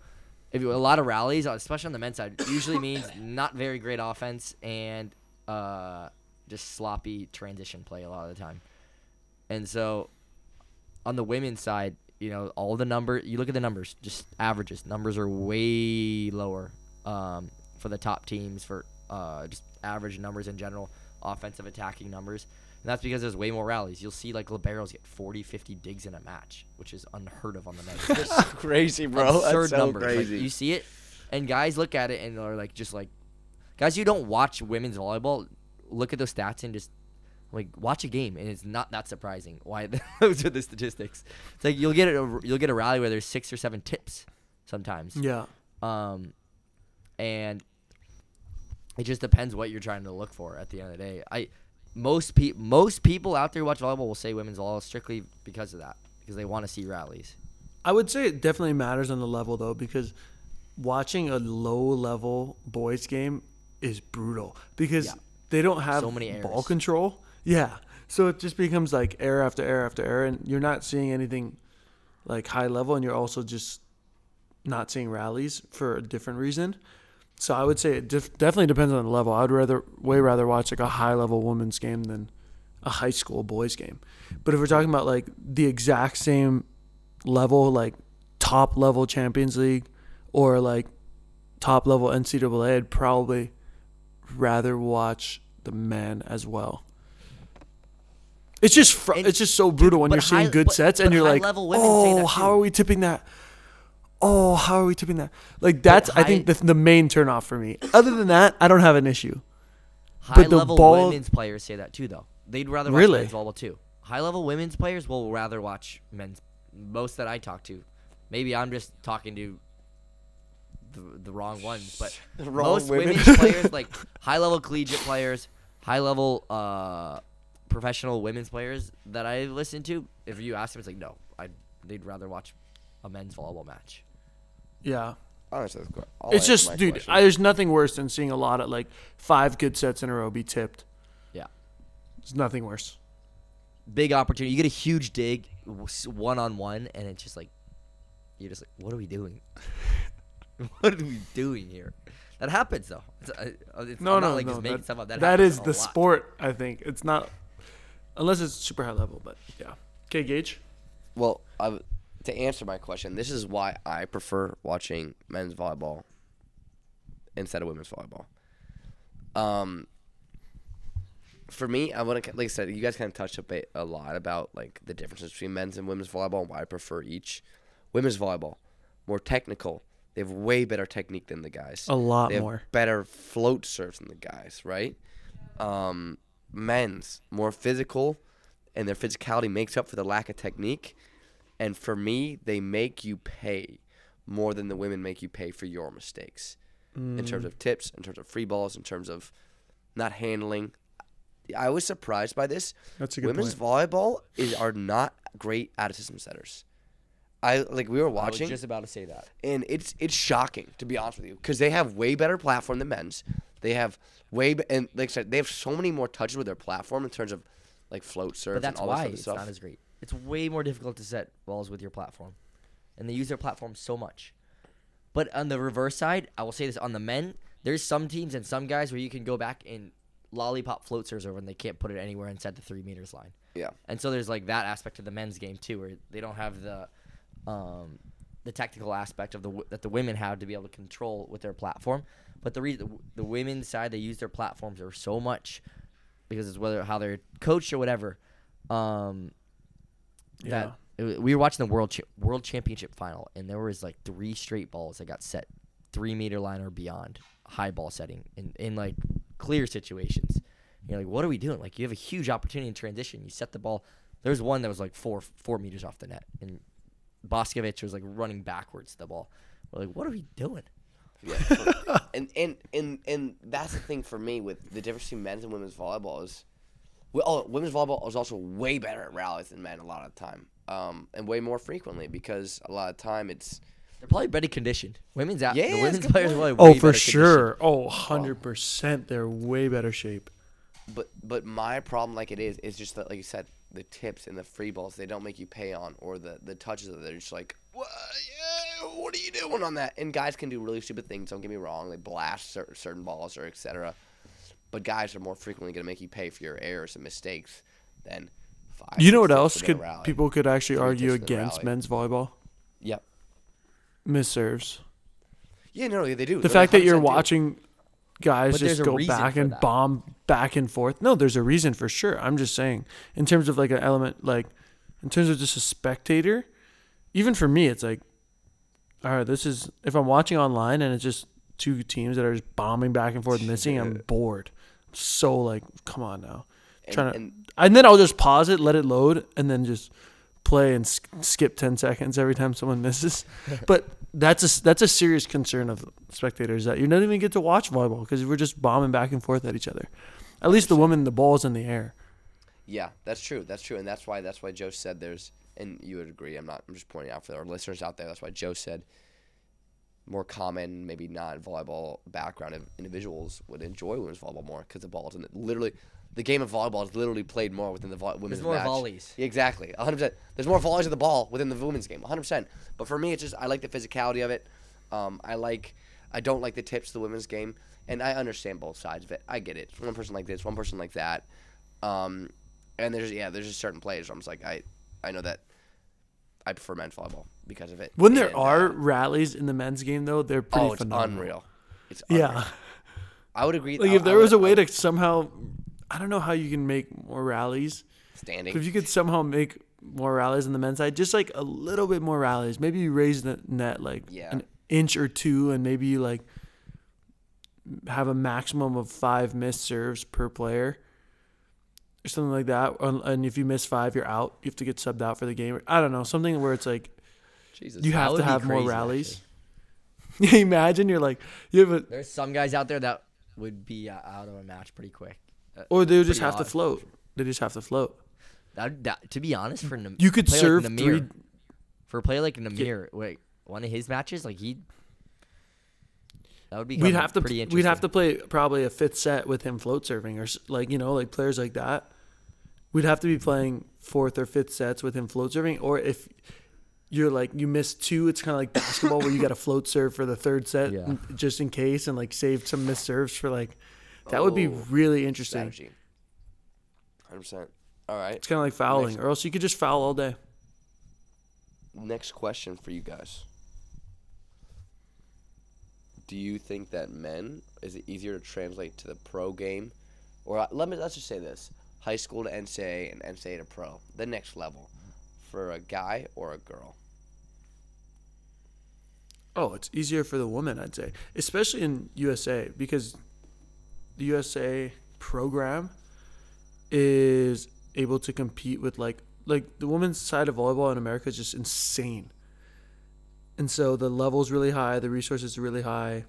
S2: if you a lot of rallies, especially on the men's side, usually means not very great offense and uh, just sloppy transition play a lot of the time. And so, on the women's side, you know, all the number you look at the numbers, just averages. Numbers are way lower um, for the top teams for uh, just average numbers in general, offensive attacking numbers. And that's because there's way more rallies. You'll see like liberos get 40, 50 digs in a match, which is unheard of on the men's side.
S1: That's crazy, bro.
S2: absurd
S1: That's so
S2: numbers. Like, you see it, and guys look at it and are like, just like, guys you don't watch women's volleyball, look at those stats and just like watch a game, and it's not that surprising why those are the statistics. It's like you'll get a you'll get a rally where there's six or seven tips sometimes.
S3: yeah.
S2: Um, and it just depends what you're trying to look for at the end of the day. I most pe- most people out there who watch volleyball will say women's volleyball strictly because of that because they want to see rallies.
S3: I would say it definitely matters on the level though, because watching a low level boys game is brutal because
S2: Yeah.
S3: they don't have
S2: So many
S3: ball
S2: errors.
S3: control. Yeah, so it just becomes like error after error after error, and you're not seeing anything like high level, and you're also just not seeing rallies for a different reason. So I would say it def- definitely depends on the level. I'd rather way rather watch like a high level women's game than a high school boys game. But if we're talking about like the exact same level, like top level Champions League or like top level NCAA, I'd probably rather watch the men as well. It's just fr-
S2: And-
S3: it's just so brutal when you're seeing
S2: high-
S3: good
S2: but-
S3: sets and
S2: but
S3: you're like, oh, how are we tipping that? Oh, how are we tipping that? Like that's I think the, the main turnoff for me. Other than that, I don't have an issue.
S2: High
S3: the
S2: level
S3: ball-
S2: women's players say that too, though. They'd rather watch
S3: Really?
S2: men's volleyball too. High level women's players will rather watch men's. Most that I talk to, maybe I'm just talking to the, the wrong ones, but
S1: The wrong
S2: most
S1: women.
S2: women's players, like high level collegiate players, high level uh, professional women's players that I listen to, if you ask them, it's like no, I they'd rather watch a men's volleyball match.
S3: Yeah.
S1: Honestly, that's good. I'll
S3: it's
S1: answer
S3: just, dude,
S1: question.
S3: I, there's nothing worse than seeing a lot of like five good sets in a row be tipped.
S2: Yeah.
S3: It's nothing worse.
S2: Big opportunity. You get a huge dig, one on one, and it's just like you're just like, what are we doing? what are we doing here? That happens though. It's, uh, it's,
S3: No,
S2: I'm
S3: no,
S2: not like
S3: no.
S2: just making
S3: that,
S2: stuff up. That,
S3: that
S2: happens
S3: is
S2: a
S3: the
S2: lot.
S3: sport. I think it's not, unless it's super high level. But yeah. Okay, Gage.
S1: Well, I w to answer my question, this is why I prefer watching men's volleyball instead of women's volleyball. Um, for me, I want to like I said, you guys kind of touched a bit a lot about like the differences between men's and women's volleyball and why I prefer each. Women's volleyball, more technical. They have way better technique than the guys.
S3: A lot
S1: they have
S3: more.
S1: better float serves than the guys, right? Um, men's more physical, and their physicality makes up for the lack of technique. And for me, they make you pay more than the women make you pay for your mistakes in
S3: Mm.
S1: terms of tips, in terms of free balls, in terms of not handling. I was surprised by this.
S3: That's a good
S1: Women's
S3: point.
S1: volleyball is are not great out of system setters. I like we were
S2: I was
S1: watching
S2: just about to say that.
S1: and it's it's shocking to be honest with you because they have way better platform than men's. They have way be- and like I said, they have so many more touches with their platform in terms of like float serves
S2: But that's
S1: and all
S2: why
S1: this
S2: it's
S1: other
S2: not
S1: stuff.
S2: as great. It's way more difficult to set balls with your platform, and they use their platform so much. But on the reverse side, I will say this: on the men, there's some teams and some guys where you can go back and lollipop float serves over, and they can't put it anywhere inside the three meters line.
S1: Yeah.
S2: And so there's like that aspect of the men's game too, where they don't have the um, the technical aspect of the w- that the women have to be able to control with their platform. But the reason the women's side they use their platforms are so much because it's whether how they're coached or whatever. Um, that it- we were watching the world cha- world championship final, and there was like three straight balls that got set three meter line or beyond high ball setting in in like clear situations. You're like, what are we doing? Like you have a huge opportunity in transition. You set the ball. There was one that was like four four meters off the net, and Boskovic was like running backwards to the ball. We're like, what are we doing?
S1: Yeah. for- and, and and and that's the thing for me with the difference between men's and women's volleyball is, well, oh, women's volleyball is also way better at rallies than men a lot of the time, um, and way more frequently because a lot of time it's
S2: They're probably better conditioned. Women's out.
S1: Yeah,
S2: the women's
S1: good
S2: players are
S1: point.
S2: probably
S3: Oh,
S2: way
S3: for
S2: better conditioned.
S3: sure. Oh, 100%. They're way better shape.
S1: But but my problem, like it is, is just that, like you said, the tips and the free balls they don't make you pay on, or the the touches that they're just like, what, yeah, what are you doing on that? And guys can do really stupid things. Don't get me wrong, they blast cer- certain balls or etc. But guys are more frequently going to make you pay for your errors and mistakes than five.
S3: You know what else could
S1: rally.
S3: people could actually
S1: Three
S3: argue
S1: tips in a
S3: against
S1: rally.
S3: men's volleyball?
S1: Yep.
S3: Miss serves.
S1: Yeah, no, they do.
S3: The fact that you're
S1: 100% do.
S3: watching guys
S2: But
S3: just go back and
S2: that.
S3: bomb back and forth. No, there's a reason for sure. I'm just saying, in terms of like an element, like in terms of just a spectator, even for me, it's like, all right, this is if I'm watching online and it's just two teams that are just bombing back and forth, missing, I'm bored. So like, come on now,
S1: And-
S3: trying to,
S1: and
S3: and then I'll just pause it, let it load, and then just play and sk- skip ten seconds every time someone misses. but that's a that's a serious concern of spectators that you don't even get to watch volleyball because we're just bombing back and forth at each other. At least the woman, the ball's in the air.
S1: Yeah, that's true. That's true, and that's why that's why Joe said there's, and you would agree. I'm not. I'm just pointing out for our listeners out there. That's why Joe said more common, maybe not volleyball background of individuals would enjoy women's volleyball more because the ball's in it. Literally, the game of volleyball is literally played more within the vo- women's
S2: There's more
S1: match.
S2: volleys.
S1: Exactly, 100. percent There's more volleys of the ball within the women's game, 100. percent But for me, it's just I like the physicality of it. Um, I like. I don't like the tips to the women's game, and I understand both sides of it. I get it. One person like this, one person like that. Um, and there's yeah, there's just certain plays where I'm just like I, I know that I prefer men's volleyball because of it.
S3: When there
S1: And,
S3: are
S1: uh,
S3: rallies in the men's game, though, they're pretty
S1: oh, it's
S3: phenomenal.
S1: unreal. It's unreal.
S3: Yeah.
S1: I would agree.
S3: Like
S1: I-
S3: if there
S1: would-
S3: was a way to somehow, I don't know how you can make more rallies.
S1: standing.
S3: If you could somehow make more rallies on the men's side, just like a little bit more rallies, maybe you raise the net like
S1: Yeah.
S3: an inch or two, and maybe you like have a maximum of five missed serves per player, or something like that. And and if you miss five, you're out. You have to get subbed out for the game. I don't know, something where it's like
S1: Jesus.
S3: you have to have more rallies. Imagine you're like you have a,
S2: There's some guys out there that would be uh, out of a match pretty quick. Uh,
S3: or they would
S2: just
S3: have to float. They just have to float.
S2: that, that, to be honest, for Nam-
S3: You could serve
S2: like Nimir,
S3: three.
S2: for a player like Nimir. Wait, one of his matches, like he. That would be.
S3: we'd have to we'd have to play probably a fifth set with him float serving or like you know like players like that we'd have to be playing fourth or fifth sets with him float serving or if you're like you miss two it's kind of like basketball where you got to float serve for the third set
S2: Yeah.
S3: just in case and like save some missed serves for like that would be
S1: Oh,
S3: really interesting
S1: strategy. Hundred percent. All right.
S3: it's kind of like fouling or else you could just foul all day
S1: Next question for you guys. Do you think that men is it easier to translate to the pro game, or uh, let me let's just say this: high school to NCAA and NCAA to pro, the next level, for a guy or a girl?
S3: Oh, it's easier for the woman, I'd say, especially in USA because the USA program is able to compete with like like the women's side of volleyball in America is just insane. And so the level's really high, the resources are really high.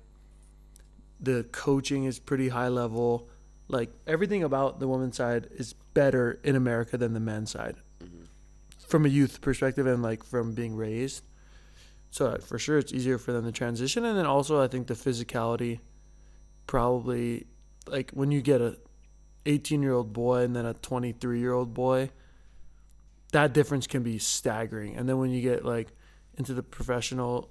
S3: The coaching is pretty high level. Like everything about the women's side is better in America than the men's side. Mm-hmm. From a youth perspective and like from being raised. So uh, for sure, it's easier for them to transition, and then also I think the physicality, probably, like when you get a, eighteen year old boy and then a twenty three year old boy, that difference can be staggering. And then when you get like into the professional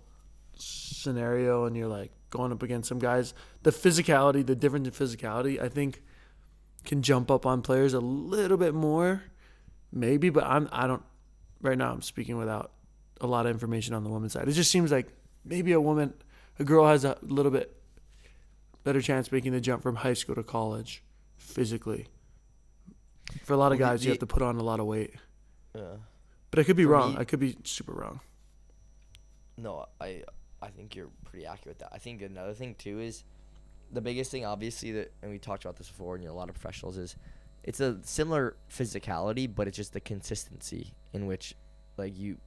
S3: scenario and you're like going up against some guys, the physicality, the difference in physicality, I think, can jump up on players a little bit more, maybe. But I'm I don't. Right now, I'm speaking without a lot of information on the women's side. It just seems like maybe a woman, a girl has a little bit better chance making the jump from high school to college physically. For a lot of
S2: Well, the-
S3: guys, you have to put on a lot of weight.
S2: Yeah.
S3: But I could be wrong.
S2: me-
S3: I could be super wrong.
S2: No, I I think you're pretty accurate. With that I think another thing too is the biggest thing, obviously, that and we talked about this before, and you know, a lot of professionals is it's a similar physicality, but it's just the consistency in which like you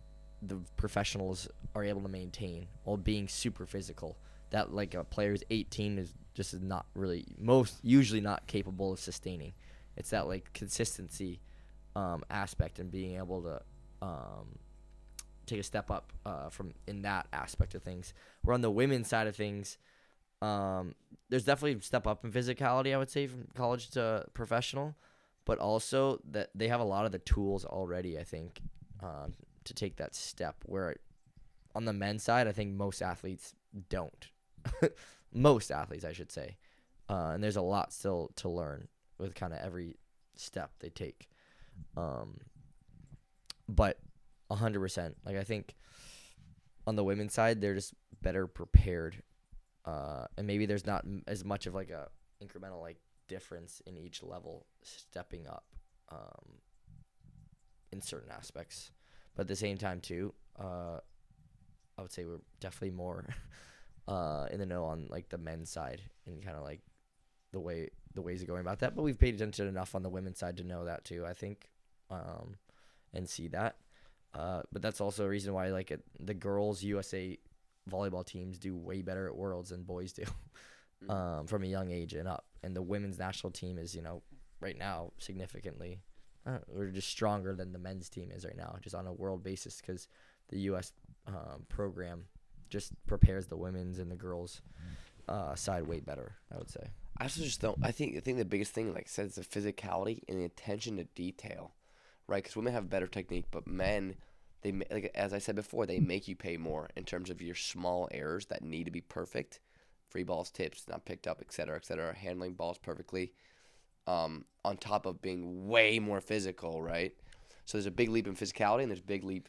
S2: the professionals are able to maintain while being super physical. That like a player's 18 is just is not really most usually not capable of sustaining. It's that like consistency um, aspect and being able to um, take a step up uh, from in that aspect of things. We're on the women's side of things, um, there's definitely a step up in physicality. I would say from college to professional, but also that they have a lot of the tools already. I think um, to take that step. Where on the men's side, I think most athletes don't. most athletes, I should say, uh, and there's a lot still to learn with kind of every step they take. Um, but hundred percent. Like I think on the women's side, they're just better prepared, uh, and maybe there's not m- as much of like a incremental like difference in each level stepping up, um, in certain aspects. But at the same time, too, uh, I would say we're definitely more uh, in the know on like the men's side and kind of like the way the ways of going about that. But we've paid attention enough on the women's side to know that too. I think, um, and see that. Uh, but that's also a reason why like it, the girls USA volleyball teams do way better at Worlds than boys do, um, from a young age and up. And the women's national team is you know right now significantly, uh, we're just stronger than the men's team is right now, just on a world basis because the U.S. Um, program just prepares the women's and the girls uh, side way better. I would say.
S1: I also just don't. I think I think the biggest thing, like I said, is the physicality and the attention to detail, right? Because women have better technique, but men, they like as I said before, they make you pay more in terms of your small errors that need to be perfect. free balls, tips, not picked up, et cetera, et cetera, handling balls perfectly. Um, on top of being way more physical, right? So there's a big leap in physicality and there's a big leap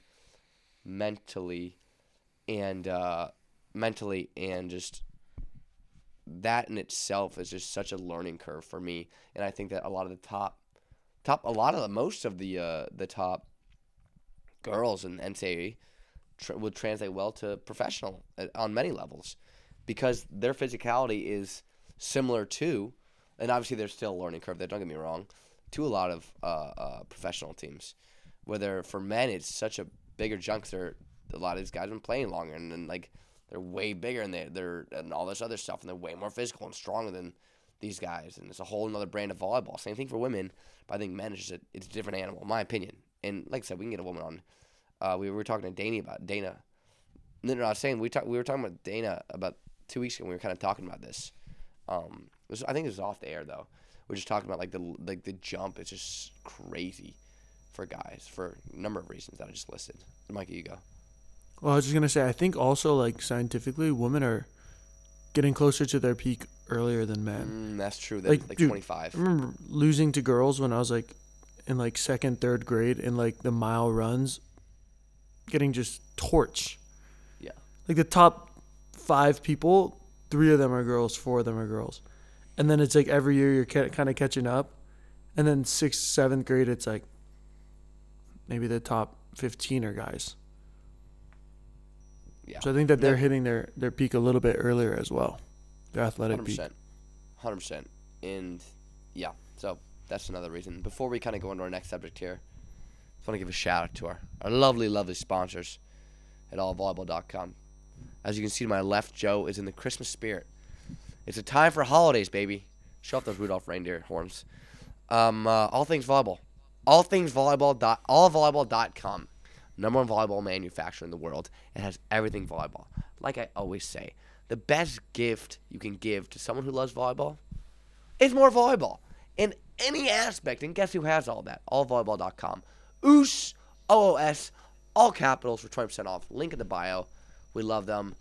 S1: mentally and uh, mentally and just that in itself is just such a learning curve for me. And I think that a lot of the top top a lot of the most of the uh, the top girls in NCAA tr- would translate well to professional uh, on many levels because their physicality is similar to, and obviously there's still a learning curve there. Don't get me wrong, to a lot of uh, uh, professional teams. Whether for men it's such a bigger they're a lot of these guys have been playing longer and then like they're way bigger and they they're and all this other stuff and they're way more physical and stronger than these guys and it's a whole another brand of volleyball. Same thing for women, but I think men is just a, it's a different animal, in my opinion. And like I said, we can get a woman on. Uh, we were talking to Dana about Dana. No, no, I was saying we talk, we were talking about Dana about two weeks ago. When we were kind of talking about this. Um, was, I think it was off the air though. We are just talking about like the like the jump. It's just crazy for guys for a number of reasons that I just listed. Mikey, you go.
S3: Well, I was just gonna say, I think also like scientifically, women are getting closer to their peak earlier than men.
S1: Mm, that's true. That,
S3: Like,
S1: like,
S3: dude,
S1: 25.
S3: I remember losing to girls when I was like in like second, third grade in like the mile runs, getting just torch.
S1: Yeah.
S3: Like the top five people, three of them are girls, four of them are girls, and then it's like every year you're ca- kind of catching up, and then sixth, seventh grade it's like maybe the top fifteen are guys.
S1: Yeah.
S3: So I think that they're hitting their their peak a little bit earlier as well, their athletic
S1: Hundred
S3: peak.
S1: percent, hundred percent, and yeah. So that's another reason. Before we kind of go into our next subject here, I just want to give a shout out to our our lovely, lovely sponsors at allvolleyball.com. As you can see to my left, Joe is in the Christmas spirit. It's a time for holidays, baby. Show off those Rudolph reindeer horns. Um, uh, all things volleyball, all things volleyball. Dot, allvolleyball.com. Number one volleyball manufacturer in the world. It has everything volleyball. Like I always say, the best gift you can give to someone who loves volleyball is more volleyball in any aspect. And guess who has all that? Allvolleyball.com. OOS, O-O-S, all capitals for 20% off. Link in the bio. We love them.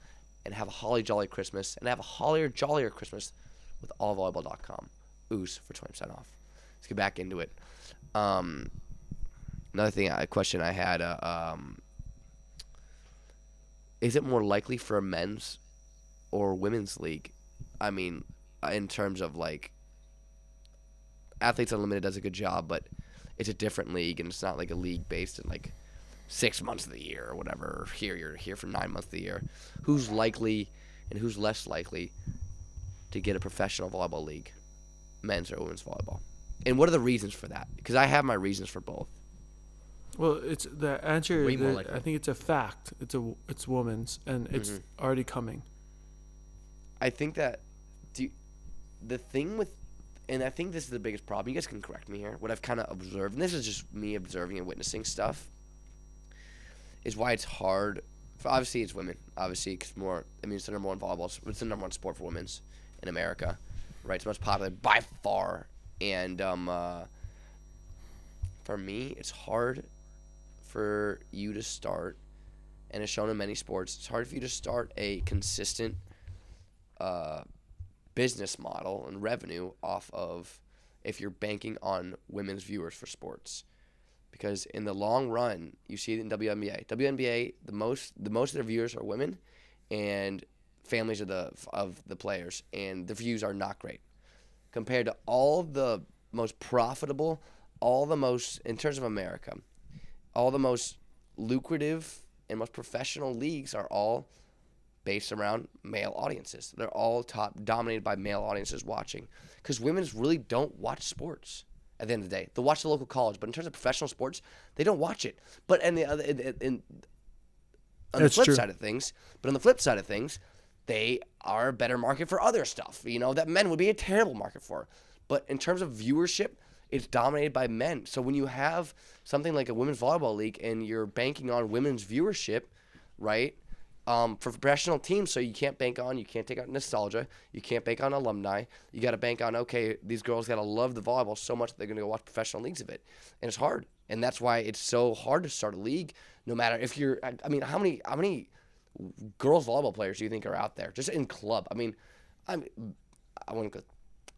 S1: And have a holly jolly Christmas. And have a hollier jollier Christmas with allvolleyball.com. OOS for 20% off. Let's get back into it. Um, another thing, a question I had. Uh, um, is it more likely for a men's or women's league? I mean, uh, in terms of like, Athletes Unlimited does a good job, but it's a different league, and it's not like a league based in like six months of the year or whatever. Here you're here for nine months of the year. Who's likely and who's less likely to get a professional volleyball league, men's or women's volleyball? And what are the reasons for that? Because I have my reasons for both.
S3: Well, it's the answer.
S2: More.
S3: I think it's a fact. It's a it's women's, and it's
S1: Mhm.
S3: already coming.
S1: I think that do the thing with and I think this is the biggest problem. You guys can correct me here. What I've kind of observed, and this is just me observing and witnessing stuff, is why it's hard. For, obviously, it's women. Obviously, because more. I mean, it's the number one volleyball. It's the number one sport for women's in America, right? It's the most popular by far. And um, uh, for me, it's hard for you to start, and it's shown in many sports. It's hard for you to start a consistent uh, business model and revenue off of if you're banking on women's viewers for sports. Because in the long run, you see it in WNBA. WNBA, the most the most of their viewers are women, and families of the of the players, and the views are not great compared to all the most profitable, all the most in terms of America, all the most lucrative and most professional leagues are all based around male audiences. They're all top dominated by male audiences watching because women really don't watch sports. At the end of the day, they'll watch the local college, but in terms of professional sports, they don't watch it. But and the other, in, in, in, on
S3: That's
S1: the flip
S3: true.
S1: side of things, but on the flip side of things, they are a better market for other stuff. You know that men would be a terrible market for. But in terms of viewership, it's dominated by men. So when you have something like a women's volleyball league and you're banking on women's viewership, right? Um, for professional teams, so you can't bank on, you can't take out nostalgia, you can't bank on alumni. You got to bank on, okay, these girls got to love the volleyball so much that they're going to go watch professional leagues of it, and it's hard, and that's why it's so hard to start a league. No matter if you're, I mean, how many how many girls volleyball players do you think are out there just in club? I mean, I'm, I wouldn't go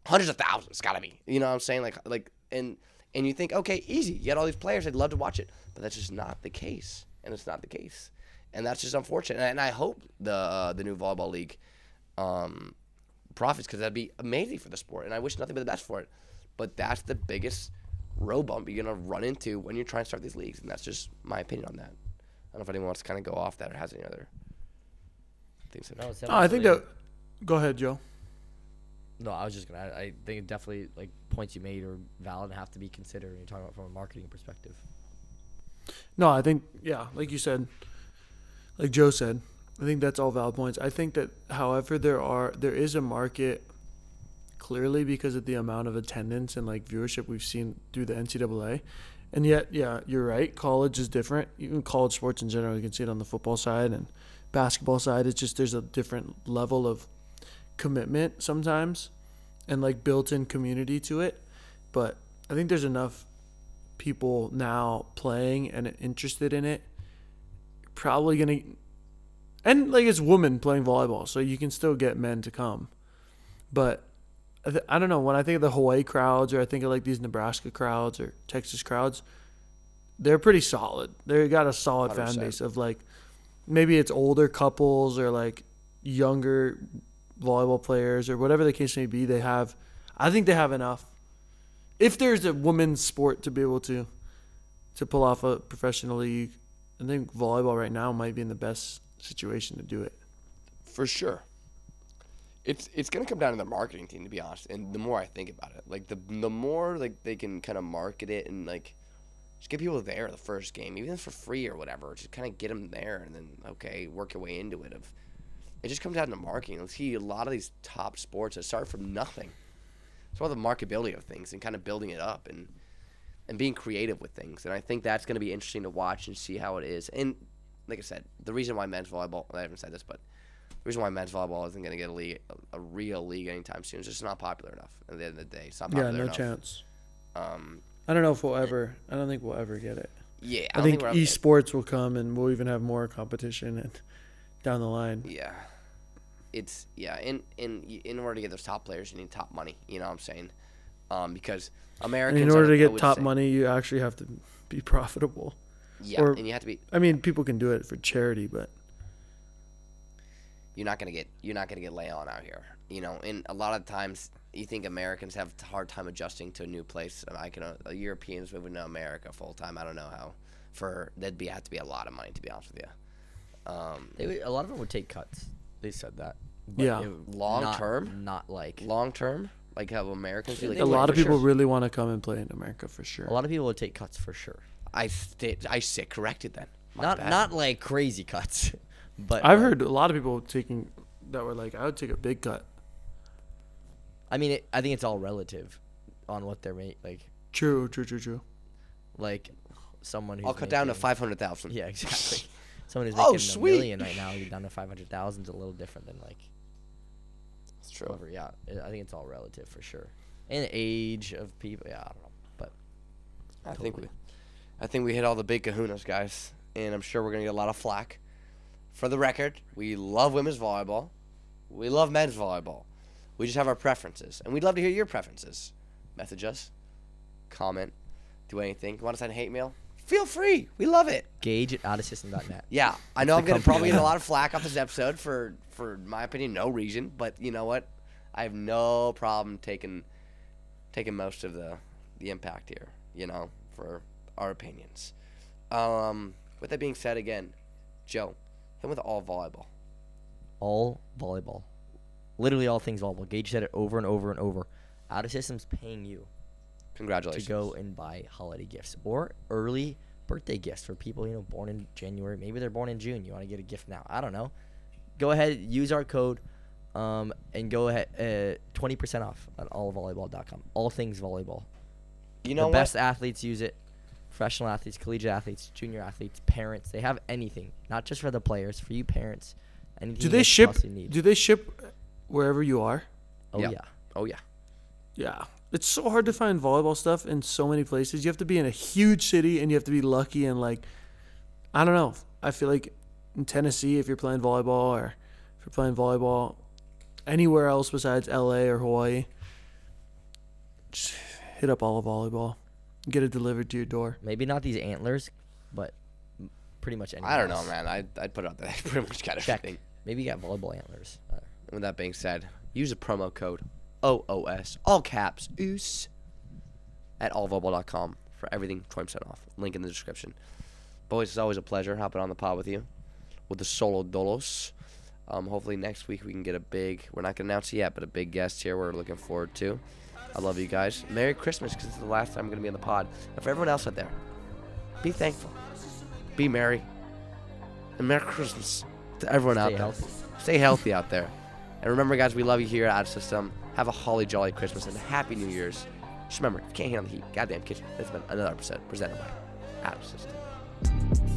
S1: hundreds of thousands. Gotta be. You know what I'm saying? Like like and and you think okay, easy. You got all these players. I'd love to watch it, but that's just not the case, and it's not the case, and that's just unfortunate. And I hope the uh, the new volleyball league um, profits because that'd be amazing for the sport, and I wish nothing but the best for it. But that's the biggest road bump you're gonna run into when you're trying to start these leagues, and that's just my opinion on that. I don't know if anyone wants to kind of go off that or has any other things. to-
S2: No, it's
S3: Oh, I think that. Go ahead, Joe.
S2: No, I was just gonna. I, I think it definitely like points you made are valid and have to be considered when you're talking about from a marketing perspective.
S3: No, I think yeah, like you said, like Joe said, I think that's all valid points. I think that, however, there are there is a market clearly because of the amount of attendance and like viewership we've seen through the NCAA, and yet yeah, you're right. College is different. Even college sports in general, you can see it on the football side and basketball side. It's just there's a different level of commitment sometimes, and like built-in community to it. But I think there's enough people now playing and interested in it probably gonna and like it's women playing volleyball so you can still get men to come. But I, th- I don't know when i think of the hawaii crowds or i think of like these nebraska crowds or texas crowds they're pretty solid. They got a solid fan
S1: 100%.
S3: base of like maybe it's older couples or like younger volleyball players or whatever the case may be they have i think they have enough. If there's a women's sport to be able to to pull off a professional league, I think volleyball right now might be in the best situation to do it.
S1: For sure. It's it's gonna come down to the marketing team to be honest. And the more I think about it, like the the more like they can kind of market it and like just get people there the first game, even for free or whatever. Just kind of get them there and then okay, work your way into it. Of it just comes down to marketing. Let's see a lot of these top sports that start from nothing. It's all the marketability of things and kind of building it up and and being creative with things. And I think that's going to be interesting to watch and see how it is. And like I said, the reason why men's volleyball, I haven't said this, but the reason why men's volleyball isn't going to get a league, a, real league anytime soon is just not popular enough. At the end of the day, it's not
S3: Yeah, no
S1: enough.
S3: chance.
S1: Um,
S3: I don't know if we'll ever. I don't think we'll ever get it.
S1: yeah,
S3: I,
S1: don't
S3: think,
S1: we're up-
S3: esports will come and we'll even have more competition and down the line.
S1: Yeah, it's yeah. In in in order to get those top players, you need top money. You know what I'm saying? Um, because
S3: And
S1: Americans.
S3: in order to get top
S1: say-
S3: money, you actually have to be profitable.
S1: yeah,
S3: or-
S1: and you have to be.
S3: I mean, people can do it for charity, but
S1: You're not gonna get. You're not gonna get Leon out here. You know, and a lot of times you think Americans have a hard time adjusting to a new place. And I can. Uh, Europeans moving to America full time. I don't know how. For that'd be have to be a lot of money to be honest with you. Um,
S2: They would, a lot of them would take cuts. They said that. But
S3: Yeah.
S1: Long
S2: not-
S1: term?
S2: not like
S1: long term, like how Americans do. Like
S3: a lot of people
S1: sure.
S3: really want to come and play in America for sure.
S2: a lot of people would take cuts for sure.
S1: I st- I sit corrected then. My
S2: not
S1: bad.
S2: not like crazy cuts, but
S3: I've
S2: like-
S3: heard a lot of people taking that were like, I would take a big cut.
S2: I mean, it, I think it's all relative on what they're make like
S3: True, true, true, true.
S2: like someone who's
S1: I'll cut down to five hundred thousand.
S2: Yeah, exactly. Someone who's
S1: Oh,
S2: making
S1: sweet.
S2: a million right now, you're down to five hundred thousand is a little different than like
S1: That's true.
S2: Yeah, I think it's all relative for sure. And age of people, yeah, I don't know, but
S1: I think we, I think we hit all the big kahunas, guys, and I'm sure we're gonna get a lot of flack. For the record, we love women's volleyball, we love men's volleyball. We just have our preferences, and we'd love to hear your preferences. Message us, comment, do anything. You Want to send hate mail? Feel free. We love it.
S2: gauge at outasystem.net.
S1: Yeah, I know I'm gonna probably get a lot of flack off this episode for, for my opinion, no reason. But you know what? I have no problem taking, taking most of the, the impact here. You know, for our opinions. Um, with that being said, again, Joe, him with all volleyball.
S2: all volleyball. Literally all things volleyball. Gage said it over and over and over. Out of systems paying you
S1: Congratulations.
S2: to go and buy holiday gifts or early birthday gifts for people you know born in January. Maybe they're born in June. You want to get a gift now. I don't know. Go ahead, use our code, um, and go ahead. uh, Twenty percent off at allvolleyball.com. All things volleyball.
S1: You know
S2: the
S1: what?
S2: best athletes use it. Professional athletes, collegiate athletes, junior athletes, parents. They have anything. Not just for the players. For you parents. Anything
S3: Do
S2: you
S3: they
S2: guys
S3: ship?
S2: possibly Need.
S3: Do they ship wherever you are?
S2: oh
S1: Yeah.
S2: yeah.
S1: Oh yeah.
S3: Yeah. It's so hard to find volleyball stuff in so many places. You have to be in a huge city and you have to be lucky and like I don't know. I feel like in Tennessee if you're playing volleyball or if you're playing volleyball anywhere else besides LA or Hawaii, just hit up all of volleyball. Get it delivered to your door.
S2: Maybe not these antlers, but pretty much anything.
S1: I don't know, man. I'd, I'd put it out there. I pretty much got
S2: Check.
S1: everything.
S2: Maybe you got volleyball antlers. Uh,
S1: with that being said, use the promo code OOS, all caps, OOS, at allvolleyball.com for everything 20% off. Link in the description. Boys, it's always a pleasure hopping on the pod with you with the Solo Dolos. Um, hopefully next week we can get a big, we're not going to announce it yet, but a big guest here we're looking forward to. I love you guys. Merry Christmas because it's the last time I'm going to be on the pod. And for everyone else out there, be thankful. Be merry. And Merry Christmas to everyone out
S2: Stay
S1: there.
S2: healthy.
S1: Stay healthy out there. And remember, guys, we love you here at Out System. Have a holly jolly Christmas and a happy New Year's. Just remember, if you can't handle the heat, goddamn kitchen. That's been another episode presented by Out of System.